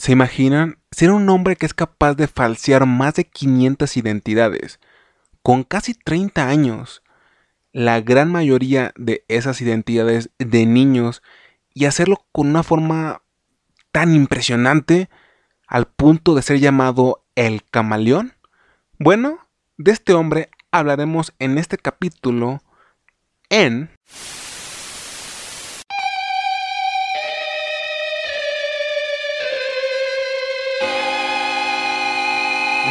¿Se imaginan ser un hombre que es capaz de falsear más de 500 identidades con casi 30 años? La gran mayoría de esas identidades de niños y hacerlo con una forma tan impresionante al punto de ser llamado el camaleón? Bueno, de este hombre hablaremos en este capítulo en...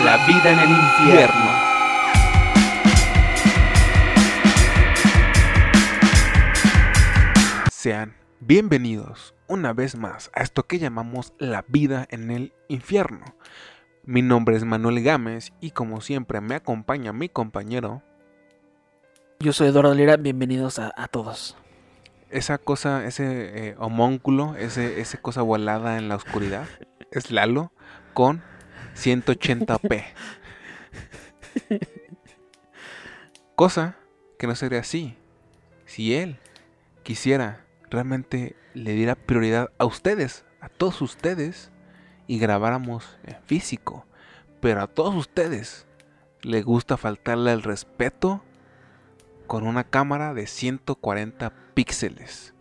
La vida en el infierno. Sean bienvenidos una vez más a esto que llamamos la vida en el infierno. Mi nombre es Manuel Gámez y como siempre me acompaña mi compañero. Yo soy Eduardo Lira, bienvenidos a, todos. Esa cosa, ese eh, homónculo, ese, esa cosa volada en la oscuridad, es Lalo con 180p. Cosa que no sería así si él quisiera realmente le diera prioridad a ustedes, a todos ustedes, y grabáramos en físico. Pero a todos ustedes les gusta faltarle el respeto con una cámara de 140 píxeles.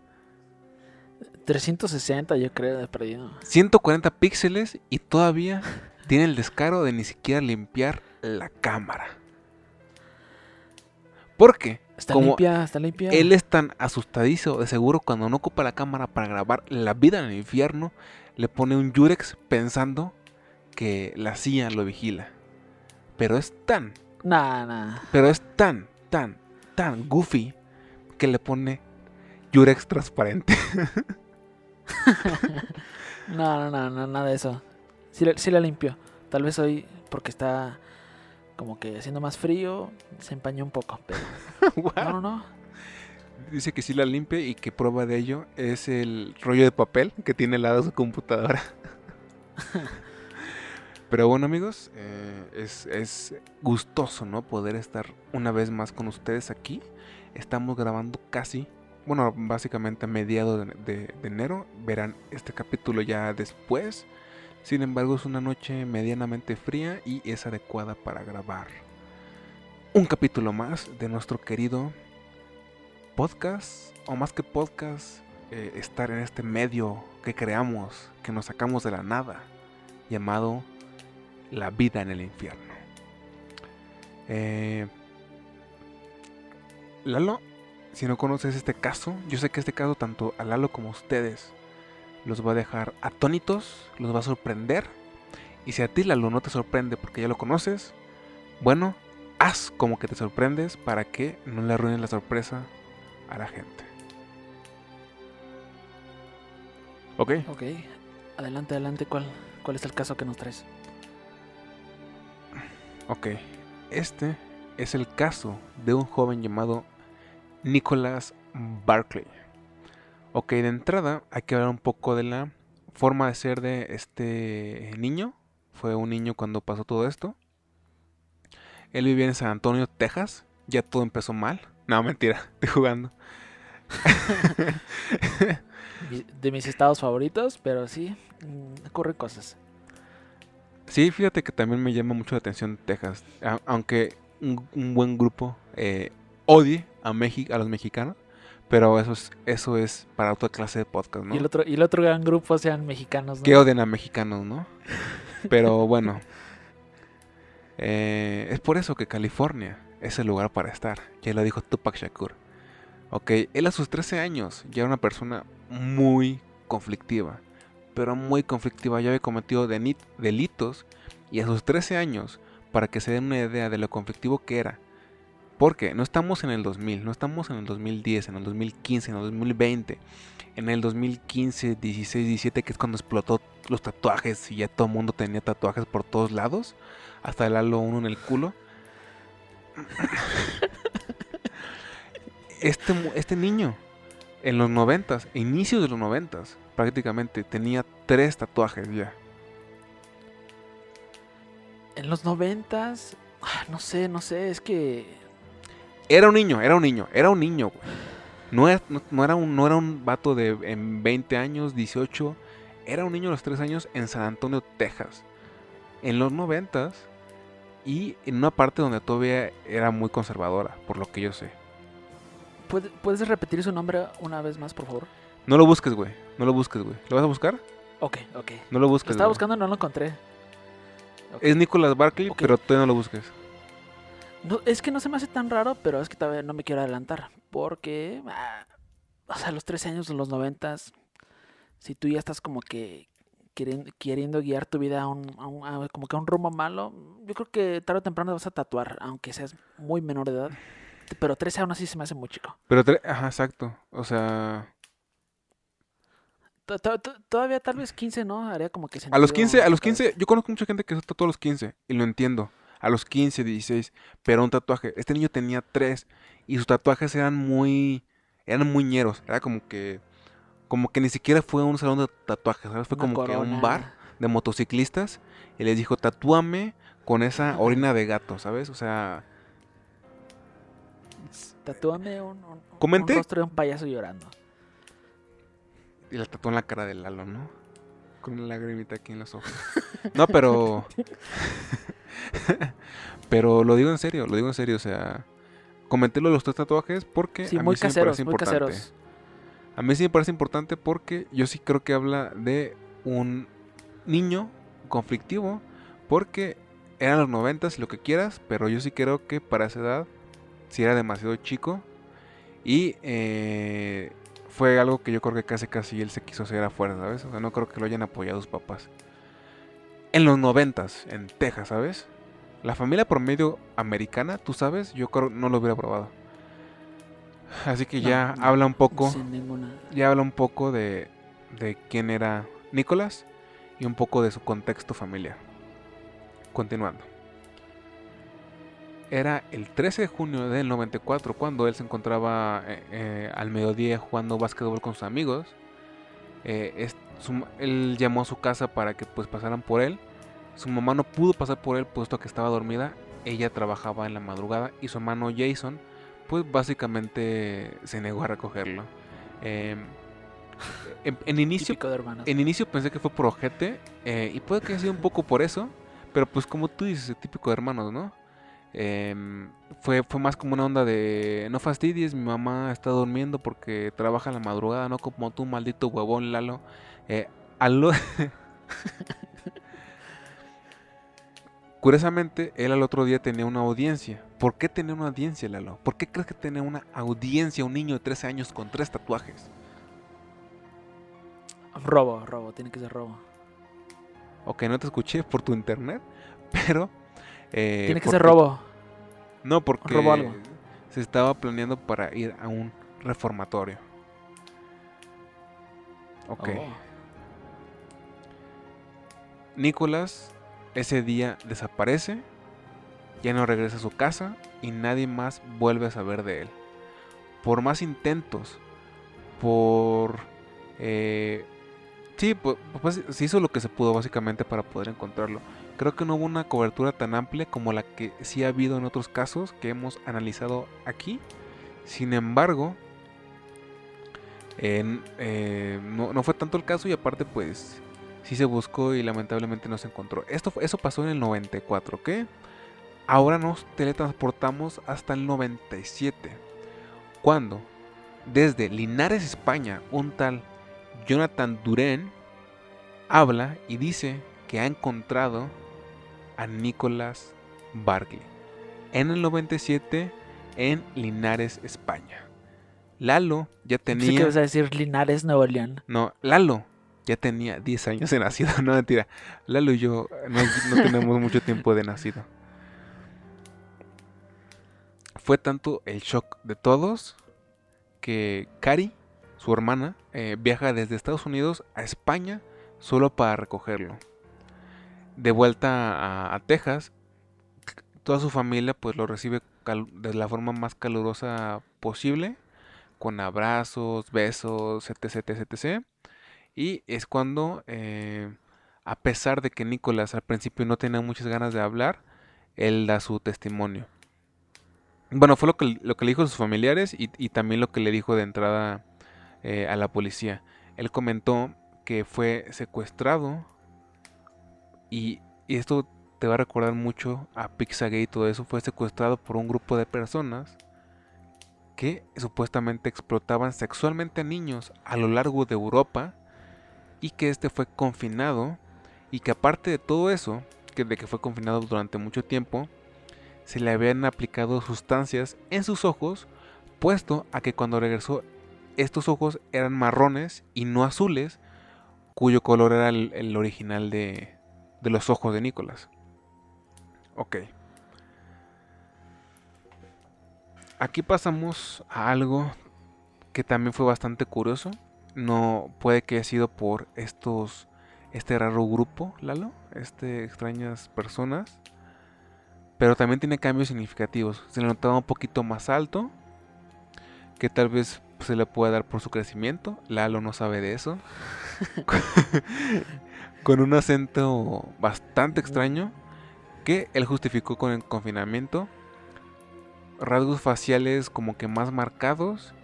360 yo creo de perdido. 140 píxeles y todavía tiene el descaro de ni siquiera limpiar la cámara. ¿Por qué? Está limpia, está limpia. Él es tan asustadizo, de seguro cuando no ocupa la cámara para grabar La vida en el infierno, le pone un Yurex pensando que la CIA lo vigila. Pero es tan... Nah, nah. Pero es tan, tan, tan goofy que le pone Yurex transparente. no, no, no, nada de eso. Sí, sí la limpio. Tal vez hoy porque está como que haciendo más frío, se empañó un poco. Pero... no, no, no. Dice que sí la limpia y que prueba de ello es el rollo de papel que tiene al lado de su computadora. Pero bueno amigos, eh, es, gustoso, ¿no? Poder estar una vez más con ustedes aquí. Estamos grabando casi, bueno, básicamente a mediados de enero. Verán este capítulo ya después. Sin embargo, es una noche medianamente fría y es adecuada para grabar un capítulo más de nuestro querido podcast, o más que podcast, eh, estar en este medio que creamos, que nos sacamos de la nada, llamado La vida en el infierno. Eh, Lalo, si no conoces este caso, yo sé que este caso tanto a Lalo como a ustedes los va a dejar atónitos, los va a sorprender. Y si a ti Lalo no te sorprende porque ya lo conoces, bueno, haz como que te sorprendes para que no le arruines la sorpresa a la gente. ¿Ok? Ok. Adelante, adelante, ¿cuál, cuál es el caso que nos traes? Ok. Este es el caso de un joven llamado Nicholas Barclay. Ok, de entrada hay que hablar un poco de la forma de ser de este niño. Fue un niño cuando pasó todo esto. Él vivía en San Antonio, Texas. Ya todo empezó mal. No, mentira, estoy jugando. de mis estados favoritos, pero sí, mm, ocurren cosas. Sí, fíjate que también me llama mucho la atención Texas. aunque un, buen grupo eh, odie a, a los mexicanos pero eso es, eso es para otra clase de podcast, ¿no? Y el otro, y el otro gran grupo sean mexicanos, ¿no? Que odien a mexicanos, ¿no? Pero bueno. Eh, es por eso que California es el lugar para estar. Ya lo dijo Tupac Shakur. Ok, él a sus 13 años ya era una persona muy conflictiva. Pero muy conflictiva. Ya había cometido delitos. Y a sus 13 años, para que se den una idea de lo conflictivo que era, porque no estamos en el 2000, no estamos en el 2010, en el 2015, en el 2020, en el 2015, 16, 17, que es cuando explotó los tatuajes y ya todo el mundo tenía tatuajes por todos lados, hasta el halo uno en el culo. Este, este niño, en los 90, inicios de los 90, prácticamente tenía tres tatuajes ya. En los 90, ah, no sé, no sé, es que era un niño, era un niño, era un niño, No era, no, era, un, no era un vato de en 20 años, 18. era un niño a los 3 años en San Antonio, Texas. En los 90 y en una parte donde todavía era muy conservadora, por lo que yo sé. ¿Puedes repetir su nombre una vez más, por favor? No lo busques, güey. No lo busques, güey. ¿Lo vas a buscar? Ok, ok. No lo busques. Lo estaba buscando y no lo encontré. Es Nicholas Barkley, pero todavía no lo busques. No, es que no se me hace tan raro, pero es que todavía no me quiero adelantar. Porque, ah, o sea, los 13 años, los 90, si tú ya estás como que queriendo, guiar tu vida a un, como que a un rumbo malo, yo creo que tarde o temprano te vas a tatuar, aunque seas muy menor de edad. Pero 13 aún así se me hace muy chico. Pero, ajá, exacto. O sea... Todavía tal vez 15, ¿no? Haría como que... A los 15, a los 15, yo conozco mucha gente que se tatúa a los 15 y lo entiendo. A los 15, 16, pero un tatuaje. Este niño tenía 3 y sus tatuajes eran muy... Eran muy ñeros. Era como que como que ni siquiera fue a un salón de tatuajes, ¿sabes? Fue como que a un bar de motociclistas y les dijo, tatúame con esa orina de gato, ¿sabes? O sea... Tatúame un, un, rostro de un payaso llorando. Y la tatuó en la cara de Lalo, ¿no? Con una lagrimita aquí en los ojos. No, pero... pero lo digo en serio, lo digo en serio, o sea... Comenté lo de los tres tatuajes porque a mí sí me parece importante. A mí sí me parece importante porque yo sí creo que habla de un niño conflictivo porque eran los noventas y lo que quieras, pero yo sí creo que para esa edad sí era demasiado chico y eh, fue algo que yo creo que casi casi él se quiso hacer afuera, ¿sabes? O sea, no creo que lo hayan apoyado sus papás. En los noventas, en Texas, ¿sabes? La familia promedio americana, tú sabes, yo creo no lo hubiera probado. Así que ya habla un poco. Ya habla un poco de, de quién era Nicolás y un poco de su contexto familiar. Continuando. Era el 13 de junio del 94 cuando él se encontraba eh, eh, al mediodía jugando básquetbol con sus amigos. Eh, él llamó a su casa para que pues pasaran por él. Su mamá no pudo pasar por él puesto que estaba dormida. Ella trabajaba en la madrugada y su hermano Jason pues básicamente se negó a recogerlo. Em, en, inicio, en inicio pensé que fue por ojete eh, y puede que haya sido un poco por eso, pero pues como tú dices, típico de hermanos, ¿no? Em, fue, fue más como una onda de no fastidies, mi mamá está durmiendo porque trabaja en la madrugada, no como tú, maldito huevón, Lalo. Eh, Curiosamente, él al otro día tenía una audiencia. ¿Por qué tenía una audiencia, Lalo? ¿Por qué crees que tenía una audiencia un niño de 13 años con tres tatuajes? Robo, robo, tiene que ser robo. Ok, no te escuché por tu internet, pero... Eh, tiene que ser robo. No, porque robo algo. se estaba planeando para ir a un reformatorio. Ok. Oh. Nicolás ese día desaparece, ya no regresa a su casa y nadie más vuelve a saber de él. Por más intentos, por... Eh, sí, pues, pues, se hizo lo que se pudo básicamente para poder encontrarlo. Creo que no hubo una cobertura tan amplia como la que sí ha habido en otros casos que hemos analizado aquí. Sin embargo, eh, no, no, fue tanto el caso y aparte pues sí se buscó y lamentablemente no se encontró. Esto, eso pasó en el 94, ¿ok? Ahora nos teletransportamos hasta el 97, cuando desde Linares, España, un tal Jonathan Duren habla y dice que ha encontrado a Nicolás Barkley en el 97 en Linares, España. Lalo ya tenía. ¿Qué vas a decir Linares, Nuevo León? No, Lalo ya tenía 10 años de nacido. No, mentira. Lalo y yo no, tenemos mucho tiempo de nacido. Fue tanto el shock de todos que Cari, su hermana, eh, viaja desde Estados Unidos a España solo para recogerlo. De vuelta a, Texas, toda su familia pues lo recibe de la forma más calurosa posible, con abrazos, besos, etc, etc, etc. Y es cuando, eh, a pesar de que Nicolás al principio no tenía muchas ganas de hablar, él da su testimonio. Bueno, fue lo que, lo que le dijo a sus familiares y, también lo que le dijo de entrada eh, a la policía. Él comentó que fue secuestrado y, y esto te va a recordar mucho a Pixagate y todo eso, fue secuestrado por un grupo de personas que supuestamente explotaban sexualmente a niños a lo largo de Europa y que este fue confinado y que aparte de todo eso, que de que fue confinado durante mucho tiempo, se le habían aplicado sustancias en sus ojos, puesto a que cuando regresó estos ojos eran marrones y no azules, cuyo color era el, el original de, de los ojos de Nicolás. Ok. Aquí pasamos a algo que también fue bastante curioso. No puede que haya sido por estos este raro grupo, Lalo, este extrañas personas, pero también tiene cambios significativos. Se le notaba un poquito más alto, que tal vez se le pueda dar por su crecimiento. Lalo no sabe de eso. con un acento bastante extraño que él justificó con el confinamiento. Rasgos faciales como que más marcados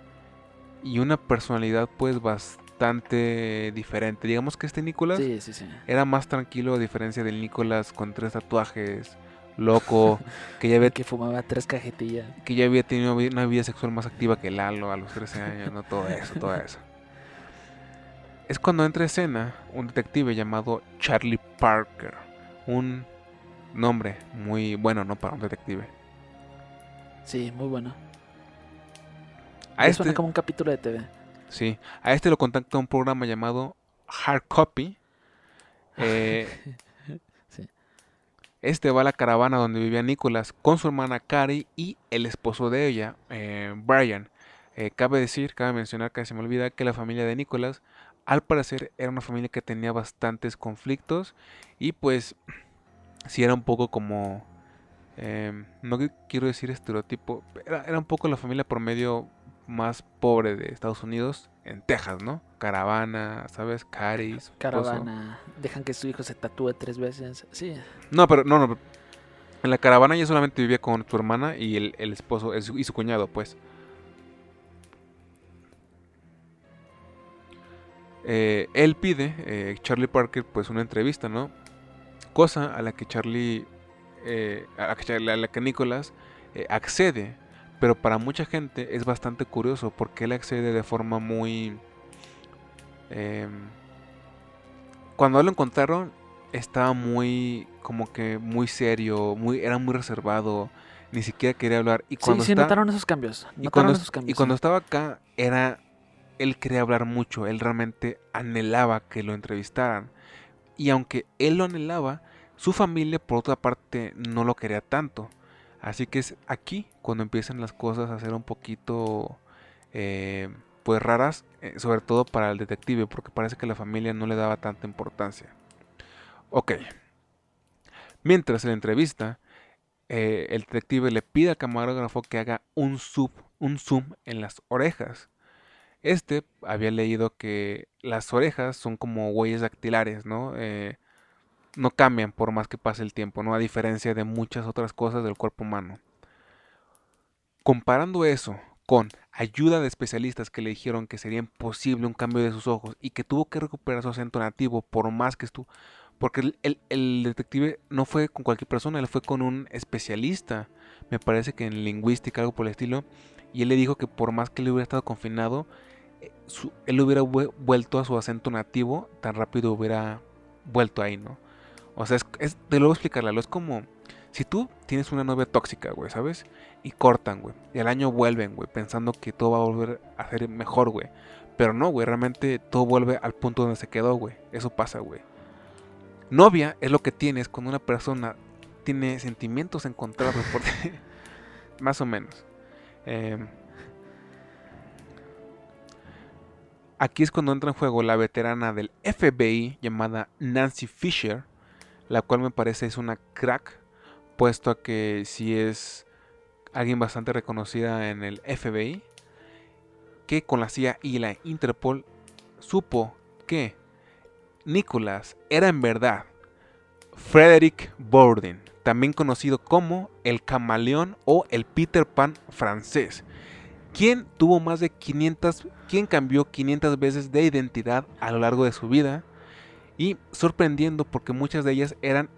y una personalidad pues bastante diferente. Digamos que este Nicolás Sí, sí, sí. era más tranquilo a diferencia del Nicolás con tres tatuajes, loco, que ya había, Que fumaba tres cajetillas. que ya había tenido una vida sexual más activa que Lalo a los 13 años, no todo eso, todo eso. Es cuando entra a escena un detective llamado Charlie Parker, un nombre muy bueno, ¿no? Para un detective. Sí, muy bueno. A Suena este, como un capítulo de TV. sí, a este lo contacta un programa llamado Hard Copy. Eh, Sí. Este va a la caravana donde vivía Nicholas con su hermana Carrie y el esposo de ella, eh, Brian. Eh, cabe decir, cabe mencionar, que se me olvida que la familia de Nicholas, al parecer, era una familia que tenía bastantes conflictos y pues sí era un poco como, no qui- quiero decir estereotipo, era, era un poco la familia promedio más pobre de Estados Unidos en Texas, ¿no? Caravana, ¿sabes? Esposo. Caravana. Dejan que su hijo se tatúe tres veces. Sí. No, pero no, no. En la caravana ella solamente vivía con su hermana y el, el esposo es- y su cuñado, pues. Eh, él pide, eh, Charlie Parker, pues una entrevista, ¿no? Cosa a la que Charlie, eh, a, la que, a la que Nicholas eh, accede. Pero para mucha gente es bastante curioso porque él accede de forma muy... em, cuando lo encontraron estaba muy como que muy serio, muy era muy reservado, ni siquiera quería hablar y cuando sí, está- notaron esos cambios. y Notaron cuando, esos cambios. y cuando sí. estaba acá era él quería hablar mucho, él realmente anhelaba que lo entrevistaran. Y aunque él lo anhelaba, su familia por otra parte no lo quería tanto. Así que es aquí cuando empiezan las cosas a ser un poquito eh, pues raras, eh, sobre todo para el detective, porque parece que la familia no le daba tanta importancia. Ok. Mientras en la entrevista, eh, el detective le pide al camarógrafo que haga un, sub, un zoom en las orejas. Este había leído que las orejas son como huellas dactilares, ¿no? No cambian por más que pase el tiempo, ¿no? A diferencia de muchas otras cosas del cuerpo humano. Comparando eso con ayuda de especialistas que le dijeron que sería imposible un cambio de sus ojos y que tuvo que recuperar su acento nativo por más que estuvo... Porque el, detective no fue con cualquier persona, él fue con un especialista, me parece que en lingüística, algo por el estilo, y él le dijo que por más que él hubiera estado confinado, eh, él hubiera vue- vuelto a su acento nativo, tan rápido hubiera vuelto ahí, ¿no? O sea, es, de luego explicarlo, es como si tú tienes una novia tóxica, güey, ¿sabes? Y cortan, güey, y al año vuelven, güey, pensando que todo va a volver a ser mejor, güey. Pero no, güey, realmente todo vuelve al punto donde se quedó, güey. Eso pasa, güey. Novia es lo que tienes cuando una persona tiene sentimientos encontrados por más o menos. Em, aquí es cuando entra en juego la veterana del FBI llamada Nancy Fisher, la cual me parece es una crack, puesto a que si es alguien bastante reconocida en el FBI, que con la CIA y la Interpol supo que Nicholas era en verdad Frederick Borden, también conocido como el camaleón o el Peter Pan francés, ¿Quién tuvo más de 500, quién cambió 500 veces de identidad a lo largo de su vida? Y sorprendiendo porque muchas de ellas eran,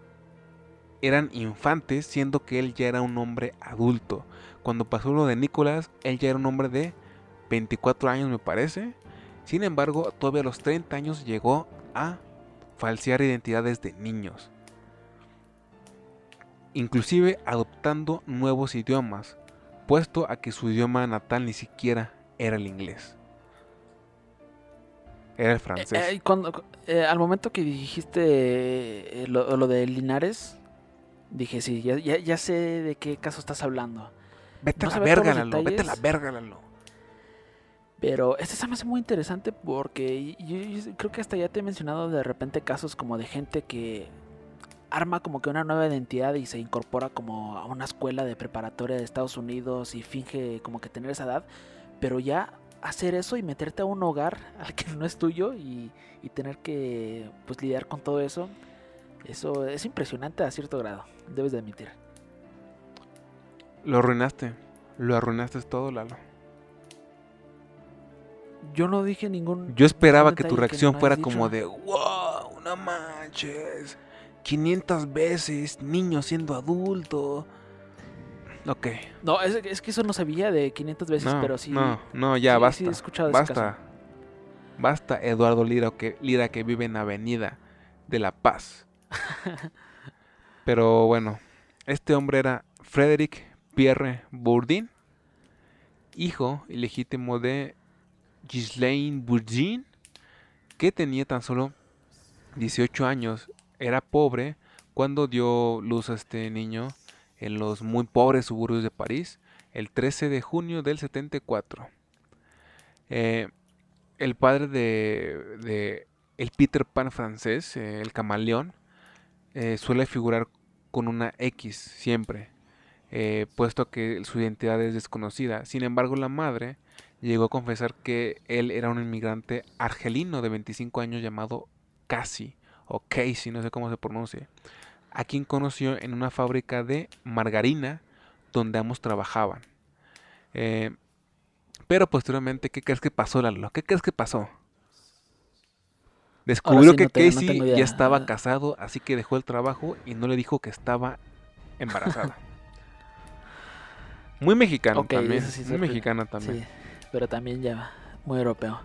eran infantes, siendo que él ya era un hombre adulto. Cuando pasó lo de Nicolás, él ya era un hombre de 24 años me parece. Sin embargo, todavía a los 30 años llegó a falsear identidades de niños. Inclusive adoptando nuevos idiomas, puesto a que su idioma natal ni siquiera era el inglés. Era el francés. Eh, eh, cuando, eh, al momento que dijiste eh, lo, lo de Linares, dije, sí, ya, ya, ya sé de qué caso estás hablando. vete no a la verga, Lalo. Vete a la verga, Lalo. Pero este se me hace muy interesante porque yo, yo creo que hasta ya te he mencionado de repente casos como de gente que arma como que una nueva identidad y se incorpora como a una escuela de preparatoria de Estados Unidos y finge como que tener esa edad, pero ya hacer eso y meterte a un hogar al que no es tuyo y, y tener que pues lidiar con todo eso, eso es impresionante a cierto grado, debes de admitir. Lo arruinaste. Lo arruinaste todo, Lalo. Yo no dije ningún... Yo esperaba ningún que tu reacción no fuera como de, wow, no manches. 500 veces, niño siendo adulto. Ok. No, es, es que eso no sabía de 500 veces, no, pero sí... no, no, ya sí, basta. sí he escuchado ese basta. Basta, Eduardo Lira que, Lira que vive en Avenida de La Paz. Pero bueno, este hombre era Frédéric Pierre Bourdin, hijo ilegítimo de Ghislaine Bourdin, que tenía tan solo 18 años. Era pobre cuando dio luz a este niño en los muy pobres suburbios de París el 13 de junio del 74. Eh, el padre de, el Peter Pan francés, eh, el camaleón, eh, suele figurar con una X siempre, puesto que su identidad es desconocida. Sin embargo, la madre llegó a confesar que él era un inmigrante argelino de 25 años llamado Cassie, o Casey, no sé cómo se pronuncia, a quien conoció en una fábrica de margarina donde ambos trabajaban. Eh, pero posteriormente, ¿qué crees que pasó, Lalo? ¿Qué crees que pasó? Descubrió sí que no te- no Casey ya estaba casado, así que dejó el trabajo y no le dijo que estaba embarazada. Muy mexicano también. sí muy mexicana también. Sí, pero también ya muy europeo.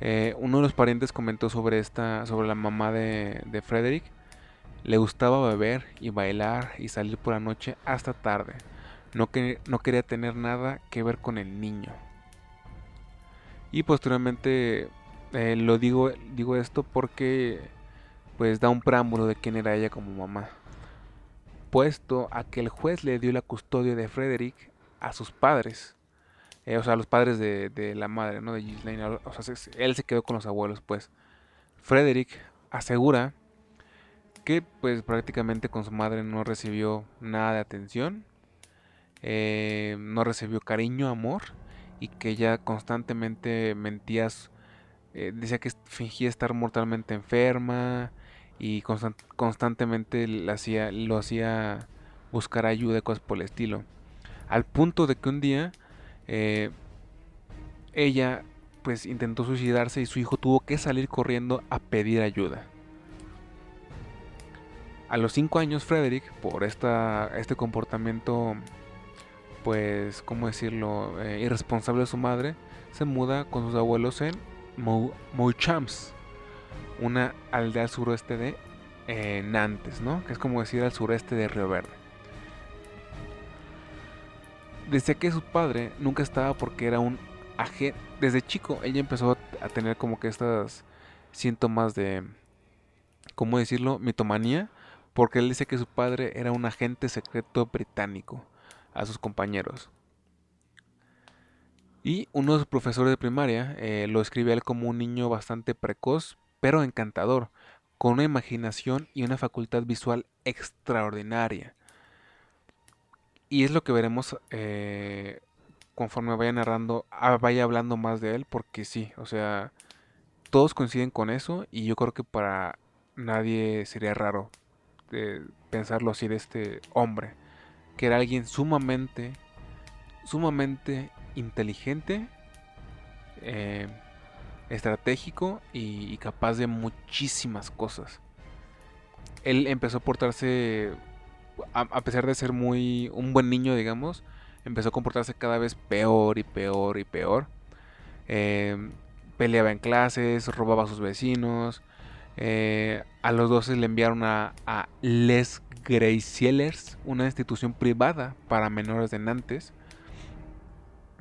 Eh, uno de los parientes comentó sobre esta, sobre la mamá de, de Frederick. Le gustaba beber y bailar y salir por la noche hasta tarde. No, que, no quería tener nada que ver con el niño. Y posteriormente eh, lo digo, digo esto porque pues da un preámbulo de quién era ella como mamá. Puesto a que el juez le dio la custodia de Frederick a sus padres. Eh, o sea, a los padres de, de la madre, ¿no? De Ghislaine. O sea, se- él se quedó con los abuelos, pues. Frederick asegura que, pues, prácticamente con su madre no recibió nada de atención. eh, no recibió cariño, amor. Y que ella constantemente mentía. eh, decía que fingía estar mortalmente enferma. Y constan- constantemente lo hacía buscar ayuda y cosas por el estilo. Al punto de que un día eh, ella pues intentó suicidarse y su hijo tuvo que salir corriendo a pedir ayuda. A los 5 años Frederick, por esta, este comportamiento, pues, ¿cómo decirlo?, eh, irresponsable de su madre, se muda con sus abuelos en Mou- Mouchamps, una aldea al suroeste de eh, Nantes, ¿no? Que es como decir al sureste de Río Verde. Decía que su padre nunca estaba porque era un agente. Desde chico ella empezó a tener como que estas síntomas de, ¿cómo decirlo? Mitomanía. Porque él dice que su padre era un agente secreto británico a sus compañeros. Y uno de sus profesores de primaria eh, lo escribe a él como un niño bastante precoz, pero encantador, con una imaginación y una facultad visual extraordinaria. Y es lo que veremos eh, conforme vaya narrando, ah, vaya hablando más de él, porque sí, o sea, todos coinciden con eso y yo creo que para nadie sería raro eh, pensarlo así de este hombre, que era alguien sumamente sumamente inteligente, eh, estratégico y, capaz de muchísimas cosas. Él empezó a portarse, a, pesar de ser muy un buen niño, digamos, empezó a comportarse cada vez peor y peor y peor. Eh, peleaba en clases, robaba a sus vecinos. Eh, a los 12 le enviaron a, a Les Gracielers, una institución privada para menores de Nantes.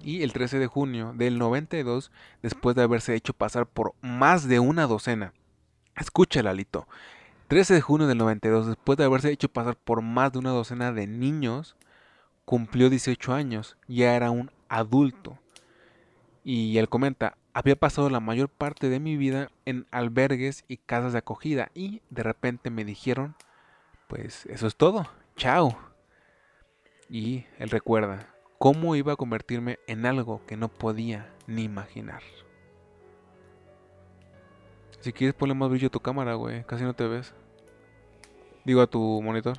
Y el 13 de junio del 92, después de haberse hecho pasar por más de una docena, escucha Lalito, 13 de junio del 92, después de haberse hecho pasar por más de una docena de niños, cumplió 18 años, ya era un adulto. Y él comenta, había pasado la mayor parte de mi vida en albergues y casas de acogida y de repente me dijeron, pues eso es todo, chao. Y él recuerda cómo iba a convertirme en algo que no podía ni imaginar. Si quieres ponle más brillo a tu cámara, güey, casi no te ves. Digo a tu monitor.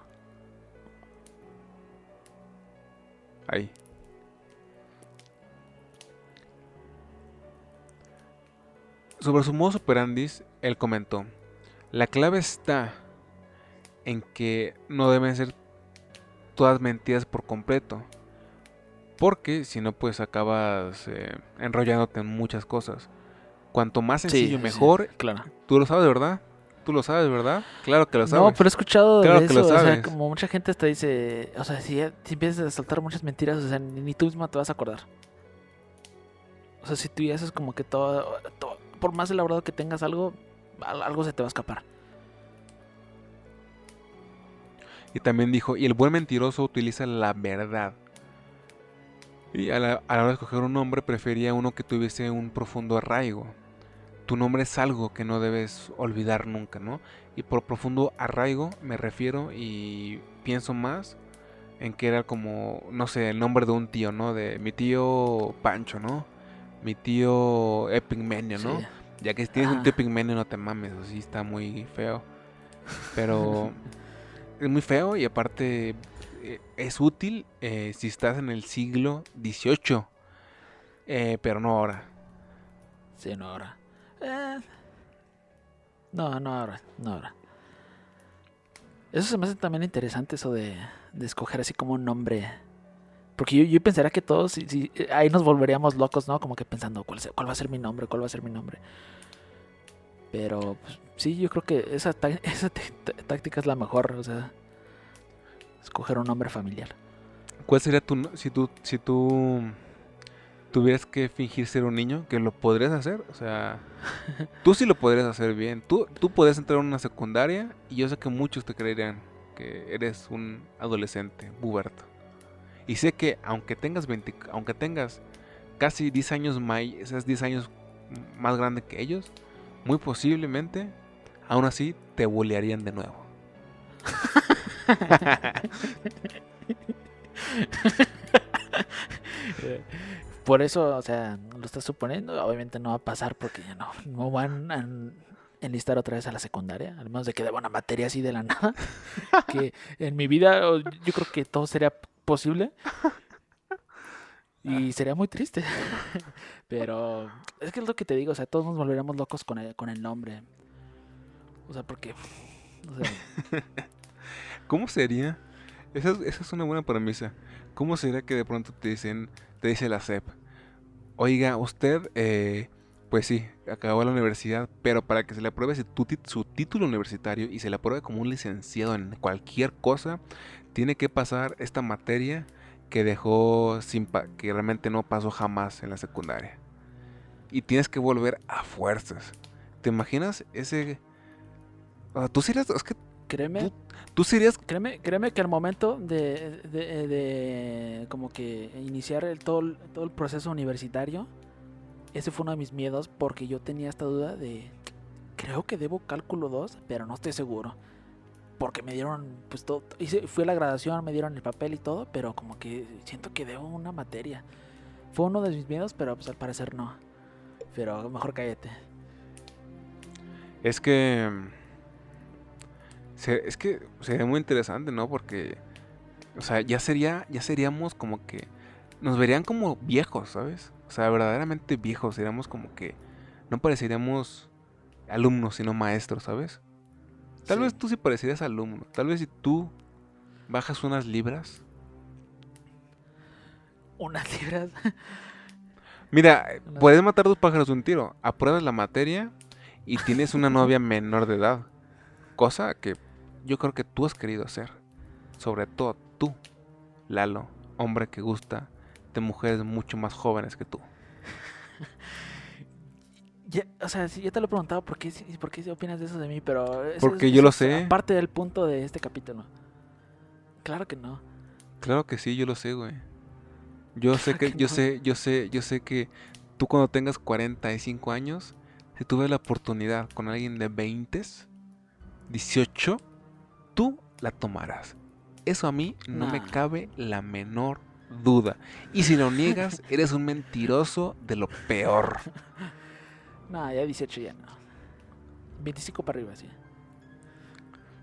Ahí. Sobre su modo operandis, él comentó, la clave está en que no deben ser todas mentiras por completo, porque si no pues acabas eh, enrollándote en muchas cosas. Cuanto más sencillo mejor. claro. Tú lo sabes, ¿verdad? Tú lo sabes, ¿verdad? Claro que lo sabes. No, pero he escuchado claro de eso, o sea, como mucha gente te dice, o sea, si, si empiezas a saltar muchas mentiras, o sea, ni tú misma te vas a acordar. O sea, si tú ya haces como que todo por más elaborado que tengas algo, algo se te va a escapar. Y también dijo, y el buen mentiroso utiliza la verdad. Y a la, hora de escoger un nombre prefería uno que tuviese un profundo arraigo. Tu nombre es algo que no debes olvidar nunca, ¿no? Y por profundo arraigo me refiero y pienso más en que era como, no sé, el nombre de un tío, ¿no? De mi tío Pancho, ¿no? Mi tío Epigmenio, ¿no? Ya que si tienes un tío Epigmenio no te mames, así está muy feo. Pero es muy feo y aparte eh, es útil eh, si estás en el siglo XVIII, eh, pero no ahora. Sí, no ahora. no, no ahora, no ahora. Eso se me hace también interesante, eso de, de escoger así como un nombre porque yo, yo pensaría que todos, si, eh, ahí nos volveríamos locos, ¿no? Como que pensando, ¿cuál, ¿cuál va a ser mi nombre? ¿Cuál va a ser mi nombre? Pero pues, sí, yo creo que esa, esa táctica es la mejor, o sea, escoger un nombre familiar. ¿Cuál sería tu, si tú, si tú tuvieras que fingir ser un niño, que lo podrías hacer? O sea, tú sí lo podrías hacer bien. Tú, tú podrías entrar en una secundaria y yo sé que muchos te creerían que eres un adolescente, buberto. Y sé que aunque tengas 20, aunque tengas casi 10 años más, esos 10 años más grande que ellos, muy posiblemente, aún así, te bolearían de nuevo. Por eso, o sea, lo estás suponiendo, obviamente no va a pasar porque ya no, no van a enlistar otra vez a la secundaria, al menos de que deba una materia así de la nada. que en mi vida yo creo que todo sería posible. Y sería muy triste. Pero es que es lo que te digo, o sea, todos nos volveríamos locos con el, con el nombre. O sea, porque... ¿Cómo sería? Esa, esa, es una buena premisa. ¿Cómo sería que de pronto te dicen, te dice la SEP, oiga, usted, eh, pues sí, acabó la universidad, pero para que se le apruebe su, su título universitario y se le apruebe como un licenciado en cualquier cosa, tiene que pasar esta materia que dejó sin que realmente no pasó jamás en la secundaria. Y tienes que volver a fuerzas. ¿Te imaginas ese tú serías es que créeme tú, serías créeme créeme que al momento de, de, como que iniciar el, todo, todo el proceso universitario ese fue uno de mis miedos porque yo tenía esta duda de creo que debo cálculo 2, pero no estoy seguro porque me dieron, pues todo, hice, fui a la graduación, me dieron el papel y todo, pero como que siento que debo una materia. Fue uno de mis miedos, pero pues al parecer no. Pero mejor cállate. Es que... Es que sería muy interesante, ¿no? Porque... O sea, ya sería, ya seríamos como que nos verían como viejos, ¿sabes? O sea, verdaderamente viejos. Seríamos como que no pareceríamos alumnos, sino maestros, ¿sabes? Tal Sí. vez tú sí parecerías alumno. Tal vez si tú bajas unas libras. Unas libras. Mira, Unas- puedes matar dos pájaros de un tiro. Apruebas la materia y tienes una novia menor de edad. Cosa que yo creo que tú has querido hacer. Sobre todo tú, Lalo, hombre que gusta de mujeres mucho más jóvenes que tú. Ya, o sea, sí, ya te lo he preguntado por qué, por qué opinas de eso de mí, pero... eso Porque es- yo eso lo sé. Aparte del punto de este capítulo. Claro que no. Claro que sí, yo lo sé, güey. Yo sé que, que yo no. sé, yo sé, yo sé que tú cuando tengas 45 años, si tú ves la oportunidad con alguien de 20, 18, tú la tomarás. Eso a mí no me cabe la menor duda. Y si lo niegas, eres un mentiroso de lo peor. No, ya 18 ya no. 25 para arriba, sí.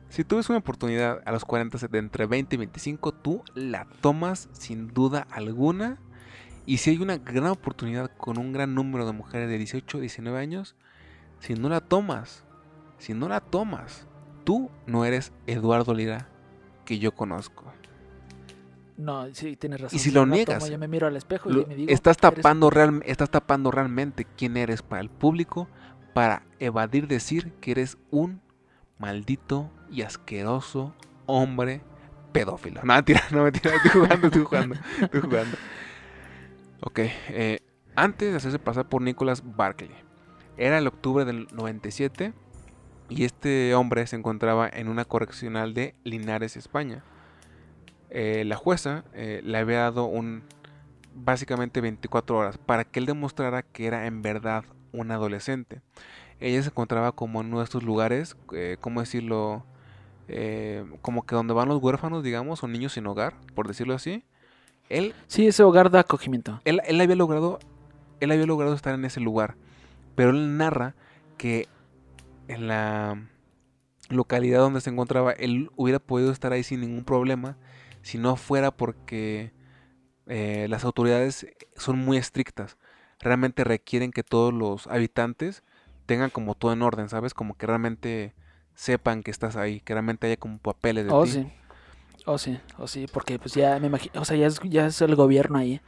Si tú ves una oportunidad a los 40 de entre 20 y 25, tú la tomas sin duda alguna. Y si hay una gran oportunidad con un gran número de mujeres de 18, 19 años, si no la tomas, si no la tomas, tú no eres Eduardo Lira que yo conozco. No, sí, tienes razón. si lo no niegas, tomo, yo me miro al espejo Lo- y me digo... estás, "Eres un tapando real- estás tapando realmente quién eres para el público para evadir decir que eres un maldito y asqueroso hombre pedófilo. No, mentira, no, mentira, estoy jugando, estoy jugando, estoy jugando. Ok, eh, antes de hacerse pasar por Nicholas Barkley, era el octubre del 97 y este hombre se encontraba en una correccional de Linares, España. Eh, la jueza eh, le había dado un básicamente 24 horas para que él demostrara que era en verdad un adolescente. Ella se encontraba como en uno de estos lugares, eh, ¿cómo decirlo? Eh, como que donde van los huérfanos, digamos, o niños sin hogar, por decirlo así. Él Sí, ese hogar de acogimiento. él, él había logrado él había logrado estar en ese lugar pero él narra que en la localidad donde se encontraba él hubiera podido estar ahí sin ningún problema si no fuera porque eh, las autoridades son muy estrictas realmente requieren que todos los habitantes tengan como todo en orden sabes como que realmente sepan que estás ahí que realmente haya como papeles de Oh, ti sí. Oh, sí, oh, sí, porque pues ya me imagino, o sea, ya es, ya es el gobierno ahí.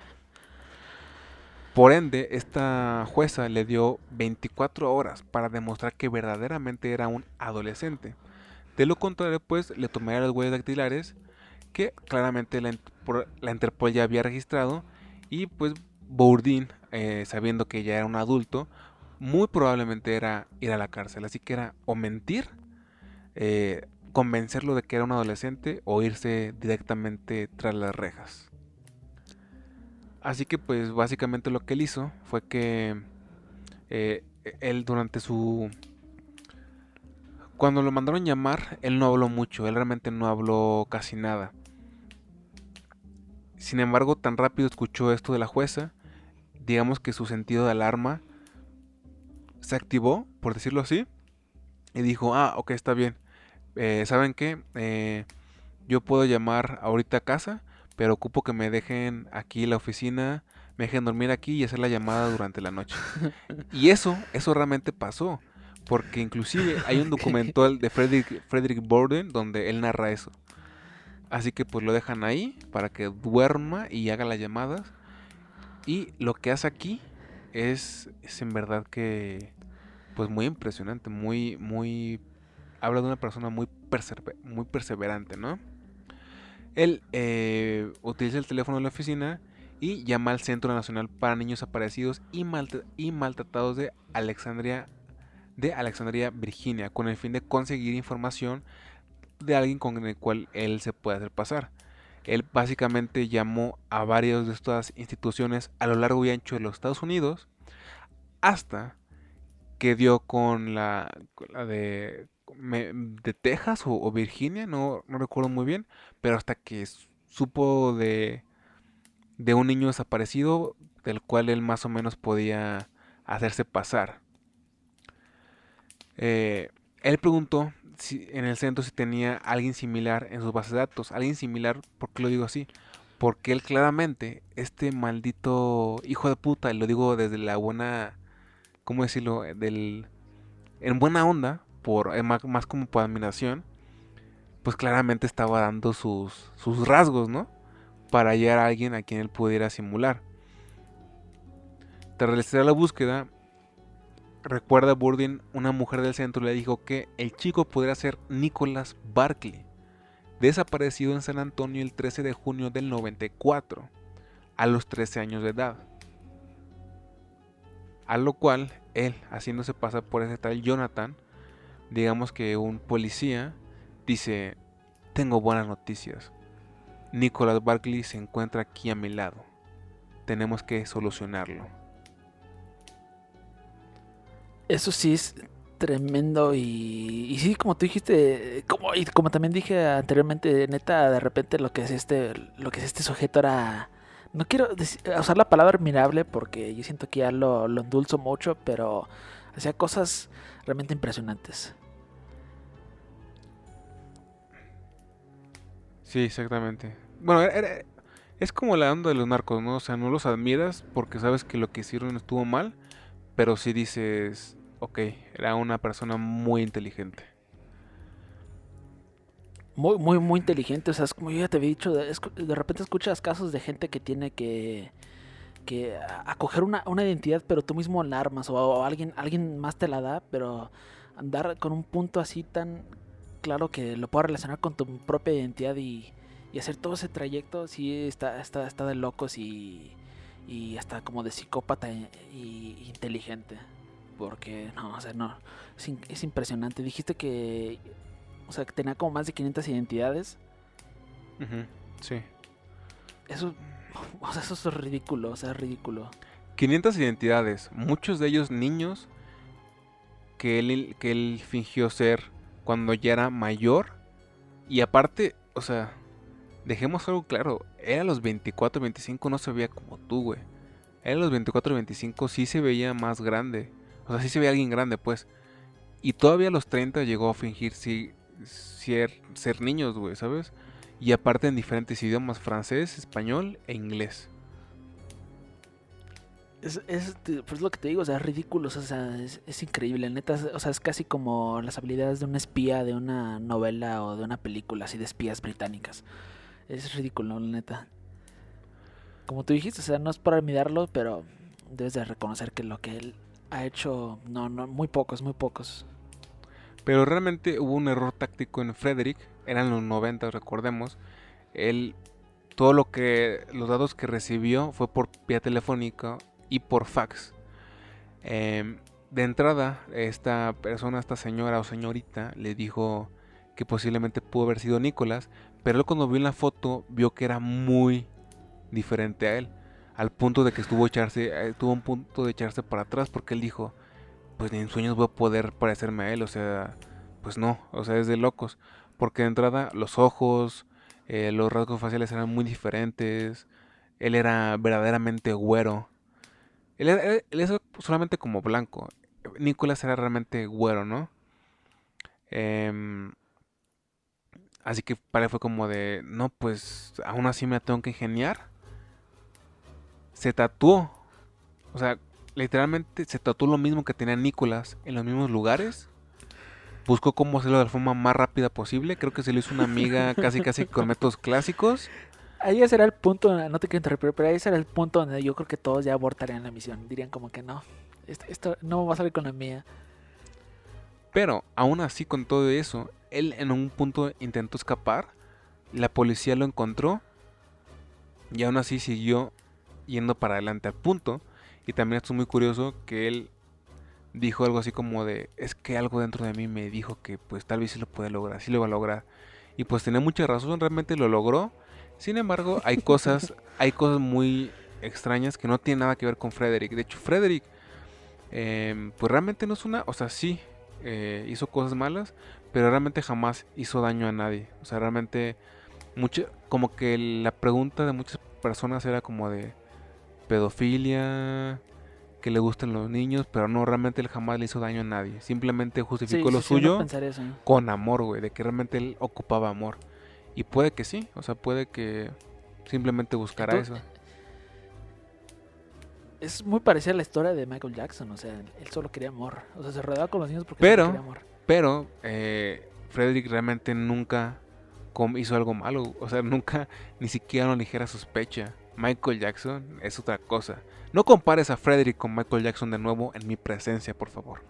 Por ende, esta jueza le dio 24 horas para demostrar que verdaderamente era un adolescente. De lo contrario, pues le tomaría las huellas dactilares que claramente la, la Interpol ya había registrado y pues Bourdin, eh, sabiendo que ya era un adulto, muy probablemente era ir a la cárcel. Así que era o mentir, eh, convencerlo de que era un adolescente o irse directamente tras las rejas. Así que pues básicamente lo que él hizo fue que eh, él durante su... Cuando lo mandaron llamar, él no habló mucho, él realmente no habló casi nada. Sin embargo, tan rápido escuchó esto de la jueza, digamos que su sentido de alarma se activó, por decirlo así, y dijo, ah, ok, está bien. Eh, ¿Saben qué? Eh, yo puedo llamar ahorita a casa, pero ocupo que me dejen aquí la oficina, me dejen dormir aquí y hacer la llamada durante la noche. Y eso, eso realmente pasó, porque inclusive hay un documental de Frederick, Frederick Borden donde él narra eso. Así que pues lo dejan ahí para que duerma y haga las llamadas. Y lo que hace aquí es, es en verdad que pues muy impresionante, muy, muy... Habla de una persona muy, persever- muy perseverante, ¿no? Él eh, utiliza el teléfono de la oficina y llama al Centro Nacional para Niños Aparecidos y, y Maltratados de Alexandria, de Alexandria, Virginia, con el fin de conseguir información de alguien con el cual él se puede hacer pasar. Él básicamente llamó a varias de estas instituciones a lo largo y ancho de los Estados Unidos hasta que dio con la, la de, de Texas o, Virginia, no, no recuerdo muy bien, pero hasta que supo de, de un niño desaparecido del cual él más o menos podía hacerse pasar. Eh, él preguntó si, en el centro si tenía alguien similar en sus bases de datos. Alguien similar, ¿por qué lo digo así? Porque él claramente, este maldito hijo de puta, lo digo desde la buena, ¿cómo decirlo? Del, en buena onda, por, eh, más, más como por admiración, pues claramente estaba dando sus, sus rasgos, ¿no? Para hallar a alguien a quien él pudiera simular. Tras realizar la búsqueda, recuerda Burdin, una mujer del centro le dijo que el chico podría ser Nicholas Barkley, desaparecido en San Antonio el 13 de junio del 94, a los 13 años de edad. A lo cual él, haciéndose pasar por ese tal Jonathan, digamos que un policía, dice, tengo buenas noticias. Nicholas Barkley se encuentra aquí a mi lado. Tenemos que solucionarlo. Eso sí es tremendo y, y sí, como tú dijiste, como, y como también dije anteriormente, neta, de repente lo que es este, lo que es este sujeto era, no quiero usar la palabra admirable porque yo siento que ya lo, lo endulzo mucho, pero hacía cosas realmente impresionantes. Sí, exactamente. Bueno, es como la onda de los narcos, ¿no? O sea, no los admiras porque sabes que lo que hicieron estuvo mal, pero sí dices, ok, era una persona muy inteligente. Muy, muy, muy inteligente. O sea, es como yo ya te había dicho, de, de repente escuchas casos de gente que tiene que, que acoger una, una identidad, pero tú mismo la armas, o, alguien, alguien más te la da, pero andar con un punto así tan claro que lo puedas relacionar con tu propia identidad y, hacer todo ese trayecto, sí está, está, está de locos y, y hasta como de psicópata y, inteligente. Porque, no, o sea, no, es, impresionante. Dijiste que, o sea, que tenía como más de 500 identidades. sí. Eso, o sea, eso es ridículo, o sea, es ridículo. 500 identidades, muchos de ellos niños que él, que él fingió ser cuando ya era mayor. Y aparte, o sea, dejemos algo claro, él a los 24, 25 no se veía como tú, güey. Él a los 24, 25 sí se veía más grande. O sea, sí se veía alguien grande, pues. Y todavía a los 30 llegó a fingir ser, niños, güey, ¿sabes? Y aparte en diferentes idiomas, francés, español e inglés. Es, es pues lo que te digo, o sea, es ridículo, o sea, es, increíble, neta, o sea, es casi como las habilidades de un espía de una novela o de una película así de espías británicas. Es ridículo, neta. Como tú dijiste, o sea, no es para mirarlo, pero debes de reconocer que lo que él ha hecho, no, no, muy pocos, muy pocos. Pero realmente hubo un error táctico en Frederick, eran los 90, recordemos. Él, todo lo que, los datos que recibió fue por vía telefónica y por fax. Em, de entrada, esta persona, esta señora o señorita, le dijo que posiblemente pudo haber sido Nicolás, pero él cuando vio la foto vio que era muy diferente a él. Al punto de que estuvo echarse, eh, tuvo un punto de echarse para atrás porque él dijo, pues ni en sueños voy a poder parecerme a él. O sea, pues no, o sea, es de locos. Porque de entrada los ojos, eh, los rasgos faciales eran muy diferentes. Él era verdaderamente güero. Él, él, es solamente como blanco. Nicolás era realmente güero, ¿no? Eh, Así que para él fue como de, no, pues aún así me tengo que ingeniar. Se tatuó. O sea, literalmente se tatuó lo mismo que tenía Nicolás en los mismos lugares. Buscó cómo hacerlo de la forma más rápida posible. Creo que se lo hizo una amiga casi casi con métodos clásicos. Ahí será el punto, no te quiero interrumpir, pero ahí será el punto donde yo creo que todos ya abortarían la misión. Dirían como que no, esto, esto no va a salir con la mía. Pero aún así con todo eso, él en un punto intentó escapar, la policía lo encontró y aún así siguió yendo para adelante al punto. Y también esto es muy curioso que él dijo algo así como de, es que algo dentro de mí me dijo que pues tal vez sí lo puede lograr, sí lo va a lograr. Y pues tenía mucha razón, realmente lo logró. Sin embargo, hay cosas, hay cosas muy extrañas que no tienen nada que ver con Frederick. De hecho, Frederick, em, pues realmente no es una, o sea, sí, eh, hizo cosas malas, pero realmente jamás hizo daño a nadie. O sea, realmente, mucho, como que la pregunta de muchas personas era como de pedofilia, que le gustan los niños, pero no, realmente él jamás le hizo daño a nadie. Simplemente justificó lo suyo con amor, güey, de que realmente él ocupaba amor. Y puede que sí, o sea, puede que Simplemente buscará Entonces, eso. Es muy parecida a la historia de Michael Jackson, o sea, él solo quería amor. O sea, se rodeaba con los niños porque Pero- solo quería amor. Pero eh, Frederick realmente nunca hizo algo malo. O sea, nunca ni siquiera una ligera sospecha. Michael Jackson es otra cosa. No compares a Frederick con Michael Jackson de nuevo en mi presencia, por favor.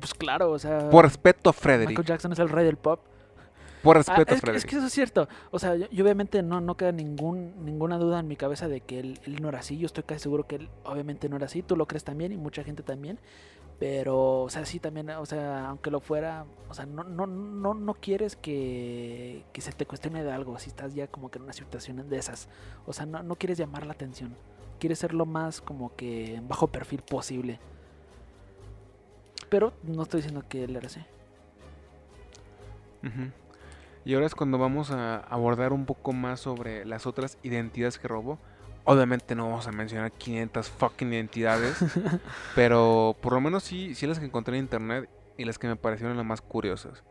Pues claro, o sea, Por respeto a Frederick. Michael Jackson es el rey del pop. Por Ah, respeto a es, que, Frederick. es que eso es cierto. O sea, yo, yo obviamente no, no queda ningún, ninguna duda en mi cabeza de que él, él no era así. Yo estoy casi seguro que él obviamente no era así. Tú lo crees también y mucha gente también. Pero, o sea, sí también, o sea, aunque lo fuera, o sea, no, no, no, no quieres que, que se te cuestione de algo si estás ya como que en una situación de esas. O sea, no, no quieres llamar la atención. Quieres ser lo más como que bajo perfil posible. Pero no estoy diciendo que era así. Ujú. Y ahora es cuando vamos a abordar un poco más sobre las otras identidades que robó. Obviamente no vamos a mencionar 500 fucking identidades, pero por lo menos sí, sí las que encontré en internet y las que me parecieron las más curiosas.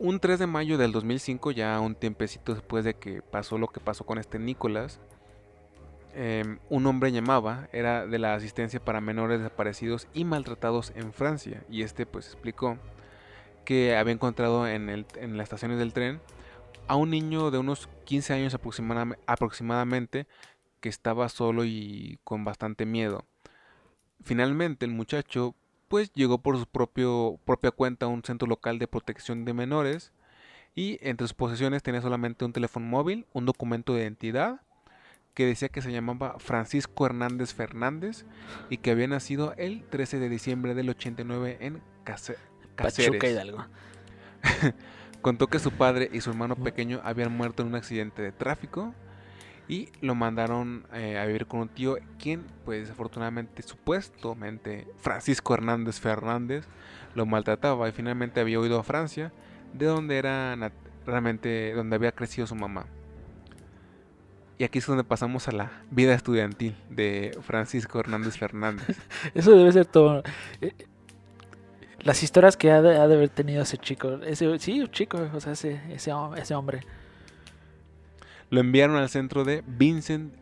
Un 3 de mayo del 2005, ya un tiempecito después de que pasó lo que pasó con este Nicolás, em, un hombre llamaba, era de la asistencia para menores desaparecidos y maltratados en Francia, y este pues explicó que había encontrado en, el, en las estaciones del tren a un niño de unos 15 años aproximada- aproximadamente que estaba solo y con bastante miedo. Finalmente el muchacho pues llegó por su propio, propia cuenta a un centro local de protección de menores y entre sus posesiones tenía solamente un teléfono móvil, un documento de identidad que decía que se llamaba Francisco Hernández Fernández y que había nacido el 13 de diciembre del 89 en Case- Pachuca Cáceres. Hidalgo. Contó que su padre y su hermano pequeño habían muerto en un accidente de tráfico y lo mandaron eh, a vivir con un tío, quien, pues desafortunadamente, supuestamente, Francisco Hernández Fernández, lo maltrataba y finalmente había huido a Francia, de donde era realmente, donde había crecido su mamá. Y aquí es donde pasamos a la vida estudiantil de Francisco Hernández Fernández. Eso debe ser todo. Las historias que ha de, ha de haber tenido ese chico. Ese, sí, chico, o sea, ese, ese, hom- ese hombre. Lo enviaron al centro de Vincent,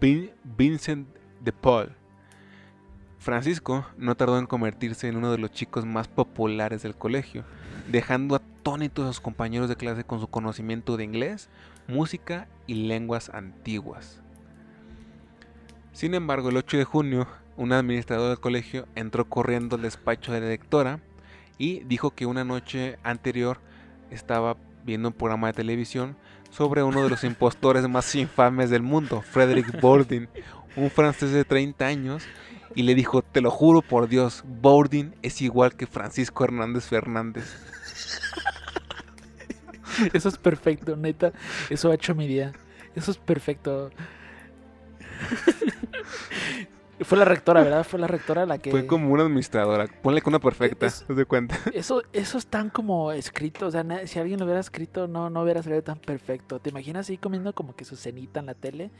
Vin- Vincent de Paul. Francisco no tardó en convertirse en uno de los chicos más populares del colegio, dejando atónitos a sus compañeros de clase con su conocimiento de inglés, música y lenguas antiguas. Sin embargo, el 8 de junio, un administrador del colegio entró corriendo al despacho de la directora y dijo que una noche anterior estaba viendo un programa de televisión sobre uno de los impostores más infames del mundo, Frederick Bourdin, un francés de 30 años, y le dijo, te lo juro por Dios, Bourdin es igual que Francisco Hernández Fernández. Eso es perfecto, neta. Eso ha hecho mi día. Eso es perfecto. Fue la rectora, ¿verdad? Fue la rectora la que. Fue como una administradora, ponle con una perfecta, Es- ¿te das cuenta? Eso, eso es tan como escrito. O sea, si alguien lo hubiera escrito, no, no hubiera salido tan perfecto. ¿Te imaginas ahí comiendo como que su cenita en la tele